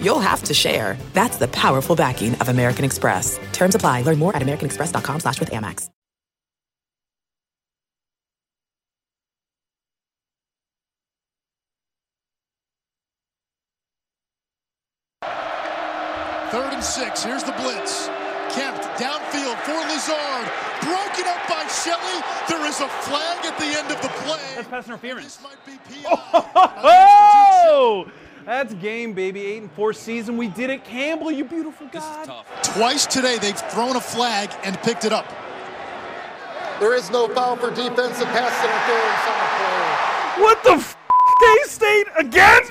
you'll have to share. That's the powerful backing of American Express. Terms apply. Learn more at americanexpress.com slash with Amex. Third and six. Here's the blitz. Kempt downfield for Lazard. Broken up by Shelley. There is a flag at the end of the play. That's pass interference. This might be PI. Oh, that's game, baby. Eight and four season. We did it, Campbell. You beautiful God. Twice today they've thrown a flag and picked it up. There is no foul for defensive pass interference on the play. What the f- K-State again?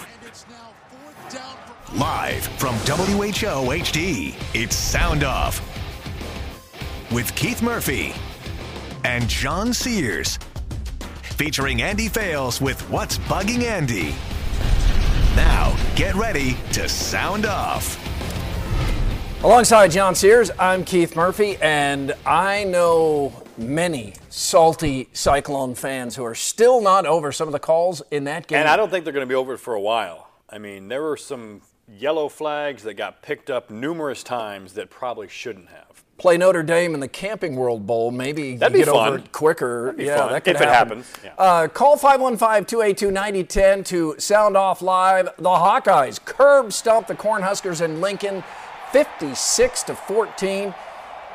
And it's now fourth down for Live from WHO HD, it's Sound Off with Keith Murphy and John Sears. Featuring Andy Fales with What's Bugging Andy. Now, get ready to sound off. Alongside John Sears, I'm Keith Murphy, and I know many salty Cyclone fans who are still not over some of the calls in that game. And I don't think they're going to be over it for a while. I mean, there were some yellow flags that got picked up numerous times that probably shouldn't have. Play Notre Dame in the Camping World Bowl. Maybe That'd you get over it quicker. Yeah, fun, that could if it happens, yeah. Uh, call 515-282-9010 to sound off live. The Hawkeyes curb stomp the Cornhuskers in Lincoln, 56 to 14.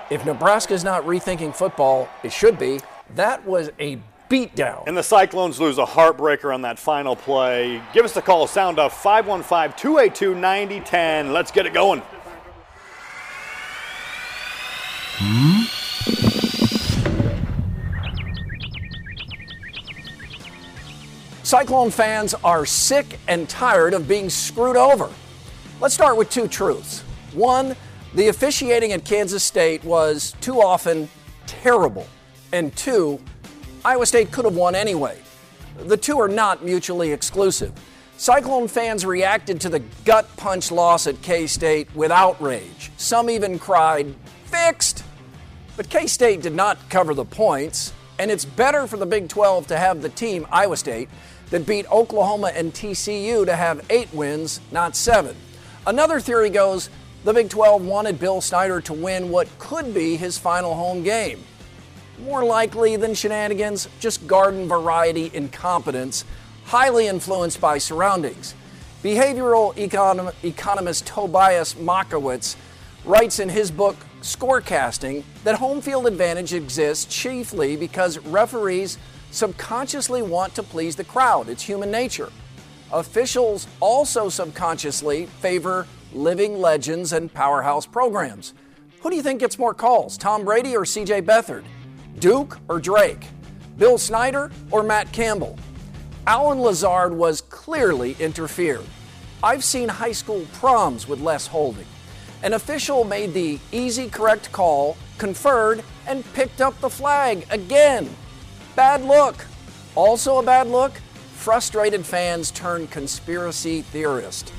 If Nebraska's not rethinking football, it should be. That was a beatdown. And the Cyclones lose a heartbreaker on that final play. Give us a call, sound off 515 282 9010. Let's get it going. Cyclone fans are sick and tired of being screwed over. Let's start with two truths. One, the officiating at Kansas State was too often terrible. And two, Iowa State could have won anyway. The two are not mutually exclusive. Cyclone fans reacted to the gut punch loss at K State with outrage. Some even cried, fixed! But K State did not cover the points, and it's better for the Big 12 to have the team, Iowa State, that beat Oklahoma and TCU to have eight wins, not seven. Another theory goes the Big 12 wanted Bill Snyder to win what could be his final home game. More likely than shenanigans, just garden variety incompetence, highly influenced by surroundings. Behavioral econom- economist Tobias Moskowitz writes in his book Scorecasting that home field advantage exists chiefly because referees subconsciously want to please the crowd. It's human nature. Officials also subconsciously favor living legends and powerhouse programs. Who do you think gets more calls, Tom Brady or CJ Beathard? Duke or Drake? Bill Snyder or Matt Campbell? Allen Lazard was clearly interfered. I've seen high school proms with less holding. An official made the easy correct call, conferred, and picked up the flag again. Bad look. Also a bad look, frustrated fans turn conspiracy theorist.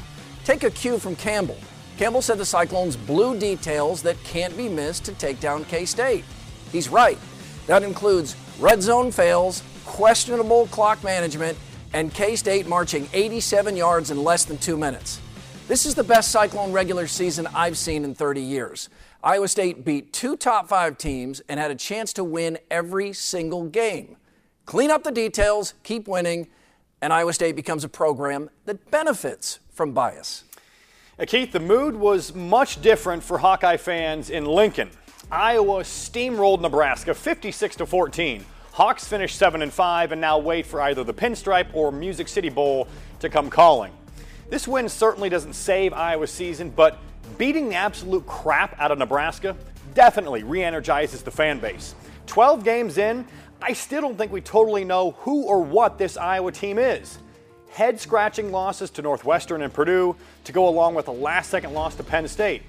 Take a cue from Campbell. Campbell said the Cyclones blew details that can't be missed to take down K State. He's right. That includes red zone fails, questionable clock management, and K State marching 87 yards in less than two minutes. This is the best Cyclone regular season I've seen in 30 years. Iowa State beat two top five teams and had a chance to win every single game. Clean up the details, keep winning, and Iowa State becomes a program that benefits from bias. Uh, Keith, the mood was much different for Hawkeye fans in Lincoln. Iowa steamrolled Nebraska 56 to 14. Hawks finished 7 and 5 and now wait for either the Pinstripe or Music City Bowl to come calling. This win certainly doesn't save Iowa's season, but beating the absolute crap out of Nebraska definitely re energizes the fan base. 12 games in, I still don't think we totally know who or what this Iowa team is. Head scratching losses to Northwestern and Purdue to go along with a last second loss to Penn State.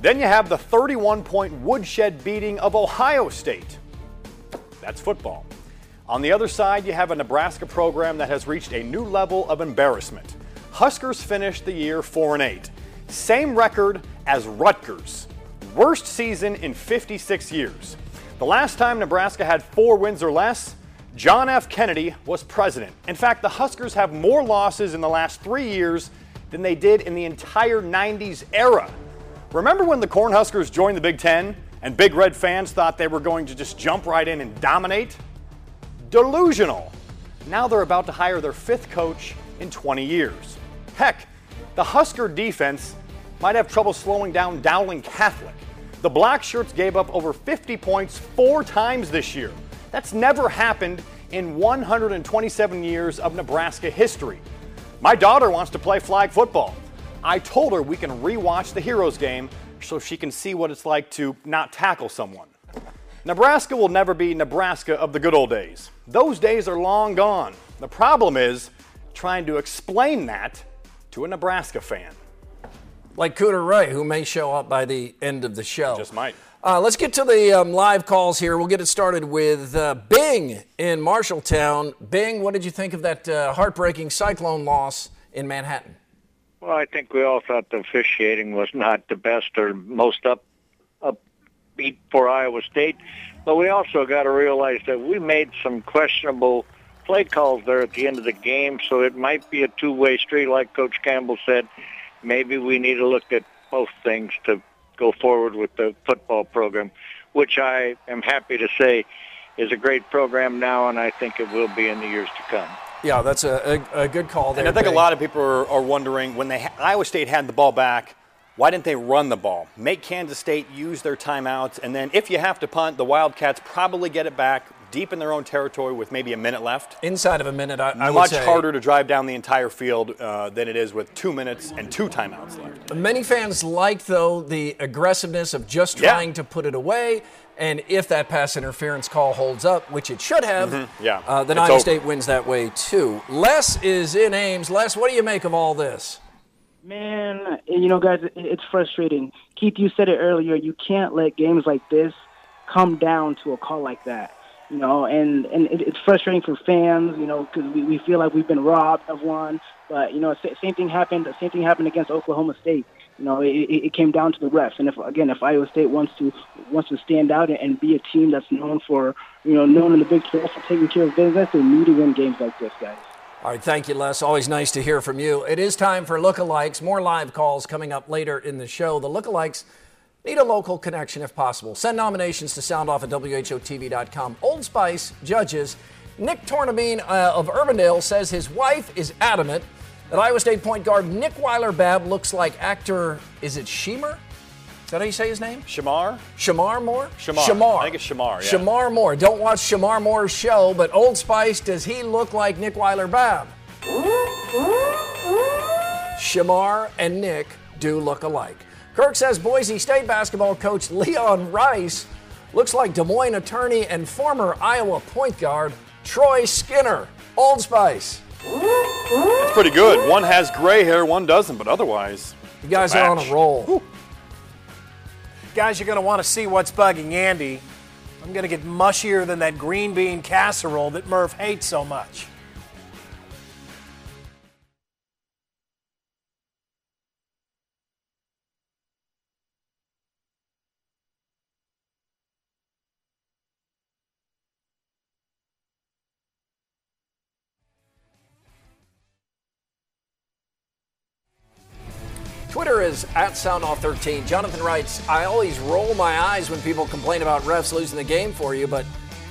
Then you have the 31 point woodshed beating of Ohio State. That's football. On the other side, you have a Nebraska program that has reached a new level of embarrassment. Huskers finished the year 4 and 8. Same record as Rutgers. Worst season in 56 years. The last time Nebraska had four wins or less, John F. Kennedy was president. In fact, the Huskers have more losses in the last three years than they did in the entire 90s era. Remember when the Cornhuskers joined the Big Ten and Big Red fans thought they were going to just jump right in and dominate? Delusional. Now they're about to hire their fifth coach in 20 years. Heck, the Husker defense might have trouble slowing down Dowling Catholic. The Black Shirts gave up over 50 points four times this year. That's never happened in 127 years of Nebraska history. My daughter wants to play flag football. I told her we can rewatch the Heroes game so she can see what it's like to not tackle someone. Nebraska will never be Nebraska of the good old days. Those days are long gone. The problem is trying to explain that to a Nebraska fan. Like Cooter Ray, who may show up by the end of the show. Just might. Uh, let's get to the um, live calls here. We'll get it started with uh, Bing in Marshalltown. Bing, what did you think of that uh, heartbreaking Cyclone loss in Manhattan? Well, I think we all thought the officiating was not the best or most up upbeat for Iowa State, but we also got to realize that we made some questionable play calls there at the end of the game, so it might be a two-way street, like Coach Campbell said. Maybe we need to look at both things to go forward with the football program, which I am happy to say is a great program now, and I think it will be in the years to come. Yeah, that's a, a, a good call there. And I think Bing. a lot of people are, are wondering when they ha- Iowa State had the ball back, why didn't they run the ball? Make Kansas State use their timeouts, and then if you have to punt, the Wildcats probably get it back deep in their own territory with maybe a minute left. Inside of a minute, I, I would Much say. harder to drive down the entire field uh, than it is with two minutes and two timeouts left. Many fans like, though, the aggressiveness of just Yeah. trying to put it away. And if that pass interference call holds up, which it should have, Mm-hmm. Yeah, uh, then it's Iowa over. State wins that way too. Les is in Ames. Les, what do you make of all this? Man, you know, guys, it's frustrating. Keith, you said it earlier. You can't let games like this come down to a call like that. You know, and and it, it's frustrating for fans. You know, because we, we feel like we've been robbed of one. But you know, sa- same thing happened. Same thing happened against Oklahoma State. You know, it, it came down to the refs. And if again, if Iowa State wants to wants to stand out and, be a team that's known for you know known in the Big 12 for taking care of business, they need to win games like this, guys. All right, thank you, Les. Always nice to hear from you. It is time for lookalikes. More live calls coming up later in the show. The lookalikes need a local connection if possible. Send nominations to soundoff at WHOTV.com. Old Spice judges. Nick Tornabene uh, of Urbandale says his wife is adamant that Iowa State point guard Nick Weiler Babb looks like actor, is it Shemer? Is that how you say his name? Shamar? Shemar Moore? Shamar. Shamar. I think it's Shamar, yeah. Shemar Moore. Don't watch Shemar Moore's show, but Old Spice, does he look like Nick Weiler Babb? Shamar and Nick do look alike. Kirk says Boise State basketball coach Leon Rice looks like Des Moines attorney and former Iowa point guard Troy Skinner. Old Spice. It's pretty good. One has gray hair, one doesn't, but otherwise. You guys are on a roll. Guys, you're going to want to see what's bugging Andy. I'm going to get mushier than that green bean casserole that Murph hates so much. Is at SoundOff13. Jonathan writes, I always roll my eyes when people complain about refs losing the game for you, but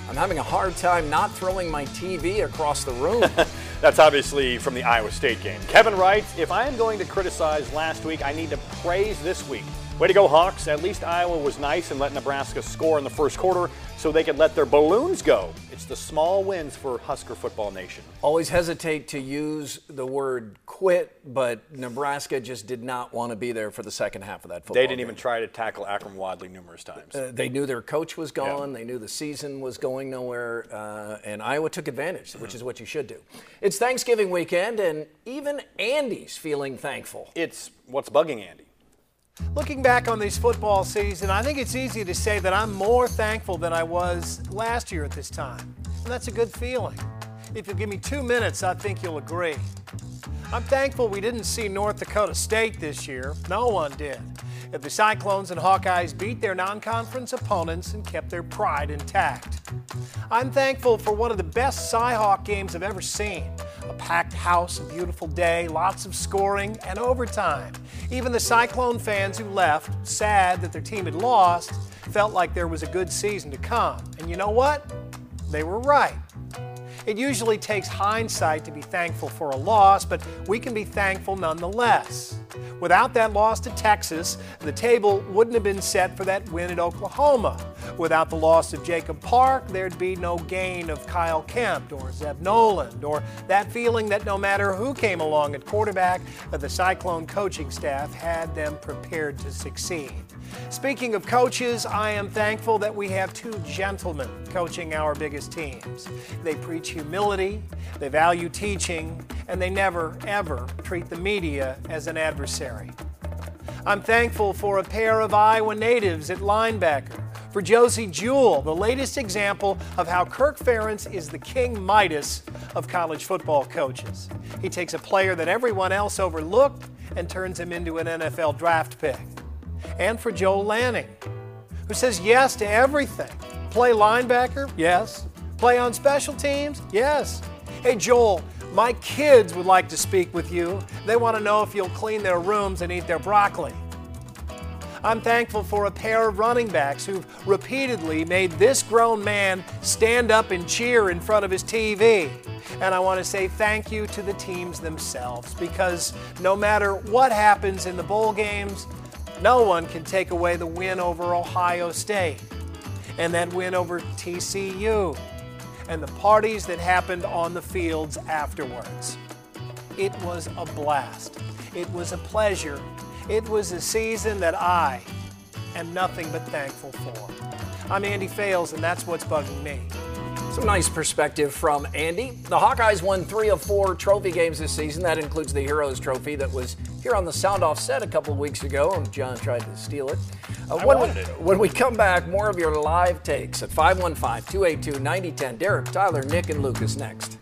I'm having a hard time not throwing my TV across the room. That's obviously from the Iowa State game. Kevin writes, if I am going to criticize last week, I need to praise this week. Way to go, Hawks. At least Iowa was nice and let Nebraska score in the first quarter so they could let their balloons go. It's the small wins for Husker Football Nation. Always hesitate to use the word quit, but Nebraska just did not want to be there for the second half of that football They didn't game. even try to tackle Akrum Wadley numerous times. Uh, they knew their coach was gone. They knew the season was going nowhere, uh, and Iowa took advantage, which is what you should do. It's Thanksgiving weekend, and even Andy's feeling thankful. It's what's bugging Andy. Looking back on this football season, I think it's easy to say that I'm more thankful than I was last year at this time. And that's a good feeling. If you give me two minutes, I think you'll agree. I'm thankful we didn't see North Dakota State this year. No one did. If the Cyclones and Hawkeyes beat their non conference opponents and kept their pride intact. I'm thankful for one of the best Cyhawk games I've ever seen. A packed house, a beautiful day, lots of scoring, and overtime. Even the Cyclone fans who left, sad that their team had lost, felt like there was a good season to come. And you know what? They were right. It usually takes hindsight to be thankful for a loss, but we can be thankful nonetheless. Without that loss to Texas, the table wouldn't have been set for that win at Oklahoma. Without the loss of Jacob Park, there'd be no gain of Kyle Kempt or Zeb Noland, or that feeling that no matter who came along at quarterback, uh, the Cyclone coaching staff had them prepared to succeed. Speaking of coaches, I am thankful that we have two gentlemen coaching our biggest teams. They preach humility, they value teaching, and they never, ever treat the media as an adversary. I'm thankful for a pair of Iowa natives at linebacker. For Josey Jewell, the latest example of how Kirk Ferentz is the king Midas of college football coaches. He takes a player that everyone else overlooked and turns him into an NFL draft pick and for Joel Lanning, who says yes to everything. Play linebacker? Yes. Play on special teams? Yes. Hey, Joel, my kids would like to speak with you. They want to know if you'll clean their rooms and eat their broccoli. I'm thankful for a pair of running backs who've repeatedly made this grown man stand up and cheer in front of his TV. And I want to say thank you to the teams themselves because no matter what happens in the bowl games, no one can take away the win over Ohio State and that win over TCU and the parties that happened on the fields afterwards. It was a blast. It was a pleasure. It was a season that I am nothing but thankful for. I'm Andy Fales, and that's what's bugging me. Some nice perspective from Andy. The Hawkeyes won three of four trophy games this season. That includes the Heroes Trophy that was here on the Sound Off set a couple of weeks ago, and John tried to steal it. Uh, when, we, it. when we come back, more of your live takes at 515 282 9010. Derek, Tyler, Nick, and Lucas next.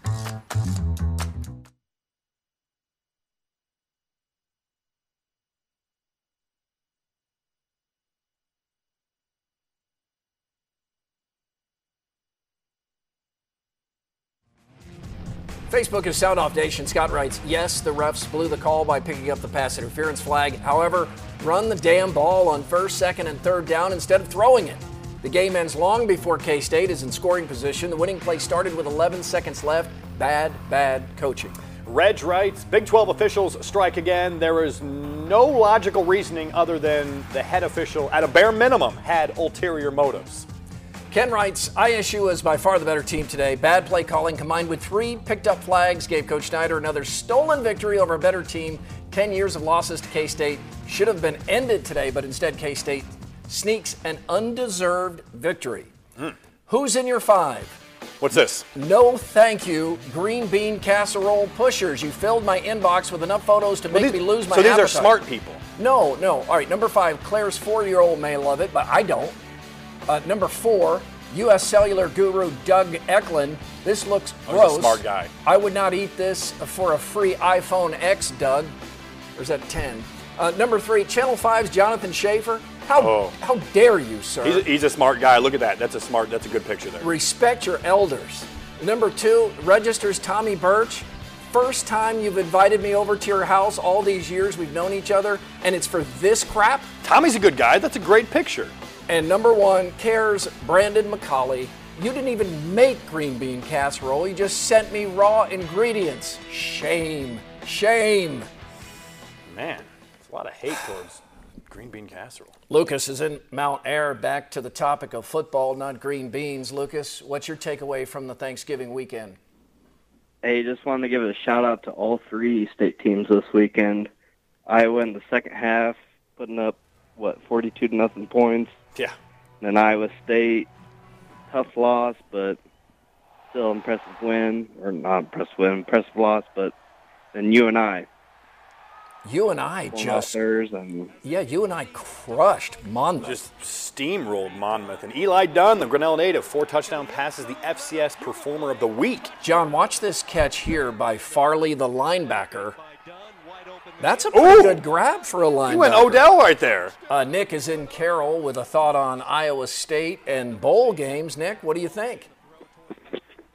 Facebook is Sound Off Nation. Scott writes, yes, the refs blew the call by picking up the pass interference flag. However, run the damn ball on first, second, and third down instead of throwing it. The game ends long before K State is in scoring position. The winning play started with 11 seconds left. Bad, bad coaching. Reg writes, Big 12 officials strike again. There is no logical reasoning other than the head official, at a bare minimum, had ulterior motives. Ken writes, ISU is by far the better team today. Bad play calling combined with three picked up flags gave Coach Snyder another stolen victory over a better team. 10 years of losses to K State should have been ended today, but instead K State sneaks an undeserved victory. Mm. Who's in your five? What's this? No, thank you. Green bean casserole pushers. You filled my inbox with enough photos to make well, these, me lose my So these appetite. are smart people. No, no. All right, number five, Claire's four year old may love it, but I don't. Uh, number four, U.S. cellular guru Doug Eklund. This looks gross. Oh, smart guy. I would not eat this for a free iPhone X, Doug. Or is that 10? Uh, number three, Channel 5's Jonathan Schaefer. How, oh. how dare you, sir? He's a, he's a smart guy. Look at that. That's a smart, that's a good picture there. Respect your elders. Number two, registers Tommy Birch. First time you've invited me over to your house all these years we've known each other, and it's for this crap? Tommy's a good guy. That's a great picture. And number one, cares Brandon McCauley. You didn't even make green bean casserole. You just sent me raw ingredients. Shame. Shame. Man, it's a lot of hate towards green bean casserole. Lucas is in Mount Ayr. Back to the topic of football, not green beans. Lucas, what's your takeaway from the Thanksgiving weekend? Hey, just wanted to give a shout out to all three state teams this weekend. Iowa in the second half, putting up what 42 to nothing points. Yeah. And then Iowa State, tough loss, but still impressive win, or not impressive win, impressive loss. But then UNI You and I, Justin. yeah, UNI crushed Monmouth. Just steamrolled Monmouth. And Eli Dunn, the Grinnell native, four touchdown passes, the FCS Performer of the Week. John, watch this catch here by Farley, the linebacker. That's a pretty Ooh. good grab for a line. You went Odell right there. Uh, Nick is in Carroll with a thought on Iowa State and bowl games. Nick, what do you think?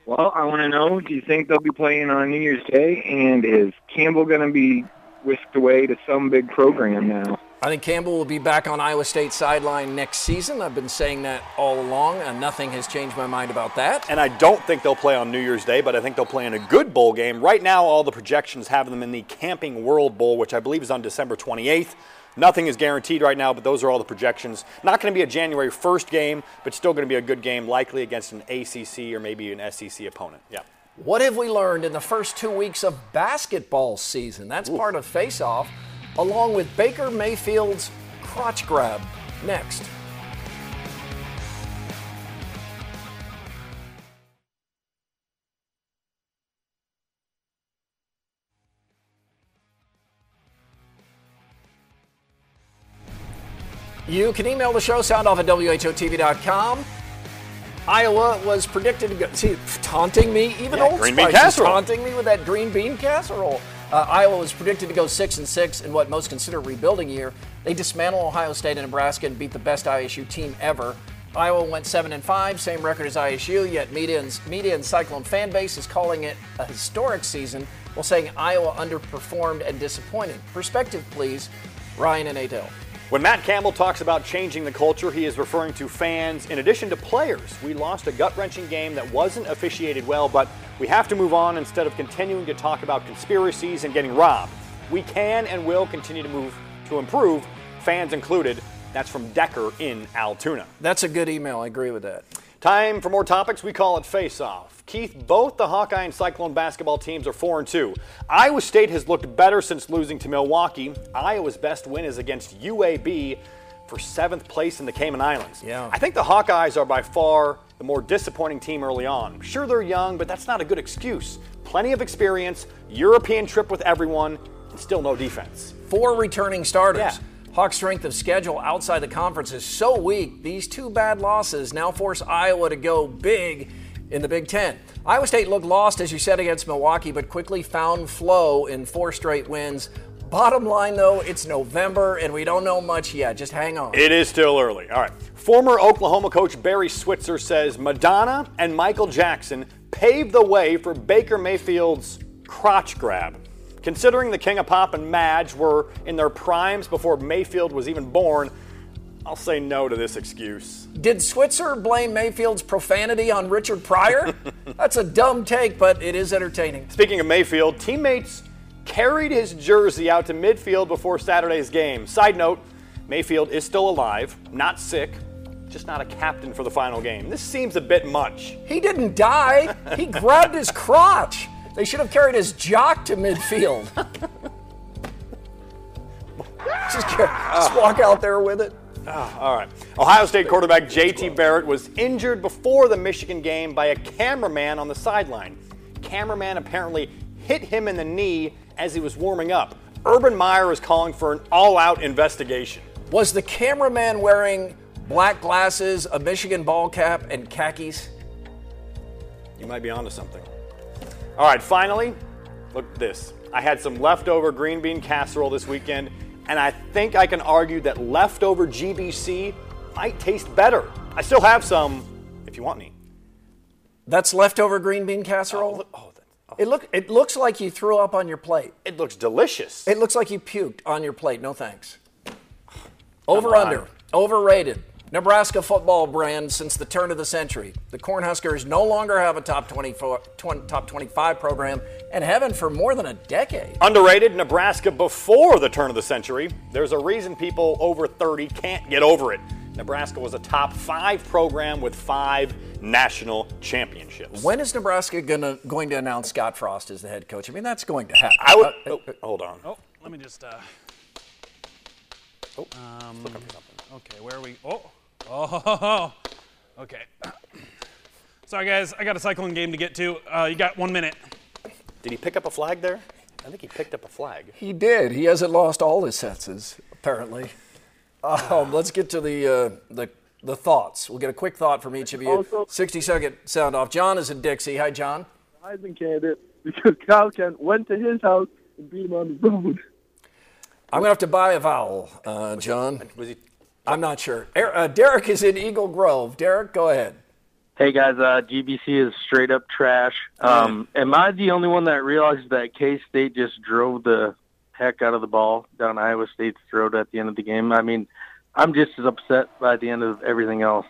Well, I want to know, do you think they'll be playing on New Year's Day? And is Campbell going to be whisked away to some big program now? I think Campbell will be back on Iowa State sideline next season. I've been saying that all along, and nothing has changed my mind about that. And I don't think they'll play on New Year's Day, but I think they'll play in a good bowl game. Right now, all the projections have them in the Camping World Bowl, which I believe is on December 28th. Nothing is guaranteed right now, but those are all the projections. Not going to be a January 1st game, but still going to be a good game, likely against an ACC or maybe an SEC opponent. Yeah. What have we learned in the first two weeks of basketball season? That's part of Face Off, along with Baker Mayfield's crotch grab. Next. You can email the show, soundoff at WHOTV.com. Iowa was predicted to go. See, taunting me, even Yeah, Old green Spice is casserole. taunting me with that green bean casserole. Uh, Iowa was predicted to go six and six in what most consider a rebuilding year. They dismantled Ohio State and Nebraska and beat the best ISU team ever. Iowa went seven and five, same record as ISU. Yet media and, media and Cyclone fan base is calling it a historic season, while saying Iowa underperformed and disappointed. Perspective, please, Ryan and Adel. When Matt Campbell talks about changing the culture, he is referring to fans in addition to players. We lost a gut wrenching game that wasn't officiated well, but we have to move on instead of continuing to talk about conspiracies and getting robbed. We can and will continue to move to improve, fans included. That's from Decker in Altoona. That's a good email. I agree with that. Time for more topics. We call it Face Off. Keith, both the Hawkeye and Cyclone basketball teams are 4 and 2. Iowa State has looked better since losing to Milwaukee. Iowa's best win is against UAB for seventh place in the Cayman Islands. Yeah. I think the Hawkeyes are by far the more disappointing team early on. Sure, they're young, but that's not a good excuse. Plenty of experience, European trip with everyone, and still no defense. Four returning starters. Yeah. Hawks' strength of schedule outside the conference is so weak, these two bad losses now force Iowa to go big in the Big Ten. Iowa State looked lost, as you said, against Milwaukee, but quickly found flow in four straight wins. Bottom line, though, it's November and we don't know much yet. Just hang on. It is still early. All right. Former Oklahoma coach Barry Switzer says Madonna and Michael Jackson paved the way for Baker Mayfield's crotch grab. Considering the King of Pop and Madge were in their primes before Mayfield was even born, I'll say no to this excuse. Did Switzer blame Mayfield's profanity on Richard Pryor? That's a dumb take, but it is entertaining. Speaking of Mayfield, teammates carried his jersey out to midfield before Saturday's game. Side note Mayfield is still alive, not sick, just not a captain for the final game. This seems a bit much. He didn't die. He grabbed his crotch. They should have carried his jock to midfield. just, ca- just walk out there with it. Ah, all right. Ohio State quarterback JT Barrett was injured before the Michigan game by a cameraman on the sideline. Cameraman apparently hit him in the knee as he was warming up. Urban Meyer is calling for an all out investigation. Was the cameraman wearing black glasses, a Michigan ball cap, and khakis? You might be onto something. All right, finally, look at this. I had some leftover green bean casserole this weekend, and I think I can argue that leftover GBC might taste better. I still have some if you want any. That's leftover green bean casserole? Oh, oh, oh, It, look, it looks like you threw up on your plate. It looks delicious. It looks like you puked on your plate. No thanks. Over under. Overrated. Nebraska football brand since the turn of the century. The Cornhuskers no longer have a top 24, 20, top 25 program and haven't for more than a decade. Underrated Nebraska before the turn of the century. There's a reason people over 30 can't get over it. Nebraska was a top five program with five national championships. When is Nebraska gonna, going to announce Scott Frost as the head coach? I mean, that's going to happen. I would. Uh, oh, hold on. Oh, let me just. Uh, Oh, um, okay, where are we? Oh, oh, okay. Sorry, guys, I got a cycling game to get to. Uh, you got one minute. Did he pick up a flag there? I think he picked up a flag. He did. He hasn't lost all his senses, apparently. Um, let's get to the, uh, the the thoughts. We'll get a quick thought from each of you. Also- 60 second sound off. John is in Dixie. Hi, John. Heisman candidate because Kyle Kempt went to his house and beat him on the road. I'm going to have to buy a vowel, uh, John. Was he? I'm not sure. Er- Uh, Derek is in Eagle Grove. Derek, go ahead. Hey guys, uh, GBC is straight up trash. Um, am I the only one that realized that K State just drove the heck out of the ball down Iowa State's throat at the end of the game? I mean, I'm just as upset by the end of everything else.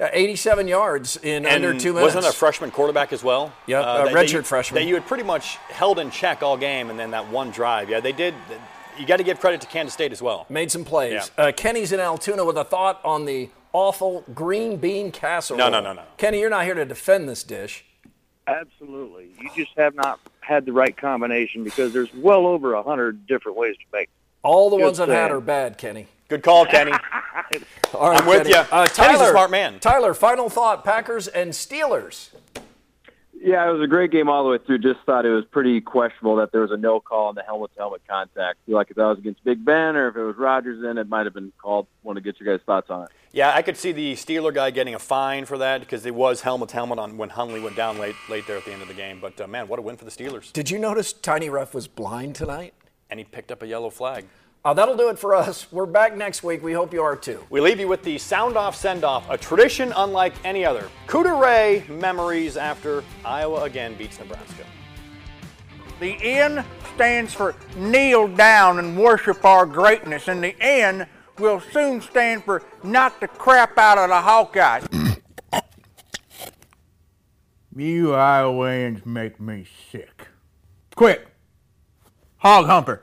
Uh, 87 yards in And under two minutes. Wasn't a freshman quarterback as well? Yeah, a that- that redshirt freshman. That you had pretty much held in check all game, and then that one drive. Yeah, they did. You got to give credit to Kansas State as well. Made some plays. Uh, Kenny's in Altoona with a thought on the awful green bean casserole. No, no, no, no. Kenny, you're not here to defend this dish. Absolutely. You just have not had the right combination because there's well over a hundred different ways to make. All the Good ones I've had are bad, Kenny. Good call, Kenny. All right, I'm with Kenny. ya. Uh, Kenny's a Tyler, smart man. Tyler, final thought: Packers and Steelers. Yeah, it was a great game all the way through. Just thought it was pretty questionable that there was a no call on the helmet-to-helmet contact. I feel like if that was against Big Ben or if it was Rodgers, in it might have been called. Want to get your guys' thoughts on it. Yeah, I could see the Steeler guy getting a fine for that because it was helmet to helmet on when Hundley went down late, late there at the end of the game. But uh, man, what a win for the Steelers! Did you notice Tiny Ref was blind tonight? And he picked up a yellow flag. Uh, that'll do it for us. We're back next week. We hope you are too. We leave you with the sound off send off, a tradition unlike any other. Cooter Ray memories after Iowa again beats Nebraska. The N stands for kneel down and worship our greatness, and the N will soon stand for knock the crap out of the Hawkeyes. you Iowans make me sick. Quick, hog humper.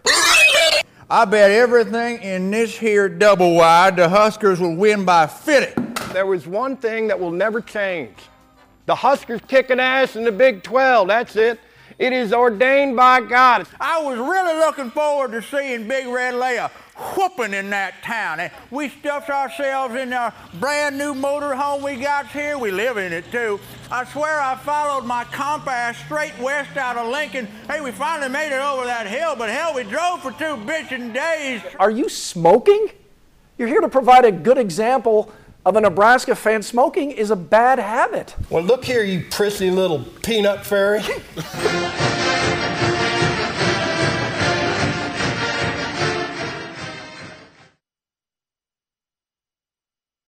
I bet everything in this here double wide the Huskers will win by 50. There was one thing that will never change. The Huskers kicking ass in the Big 12. That's it. It is ordained by God. I was really looking forward to seeing Big Red lay a whooping in that town. And we stuffed ourselves in our brand new motor home we got here. We live in it too. I swear I followed my compass straight west out of Lincoln. Hey, we finally made it over that hill, but hell, we drove for two bitchin' days. Are you smoking? You're here to provide a good example of a Nebraska fan. Smoking is a bad habit. Well, look here, you prissy little peanut fairy.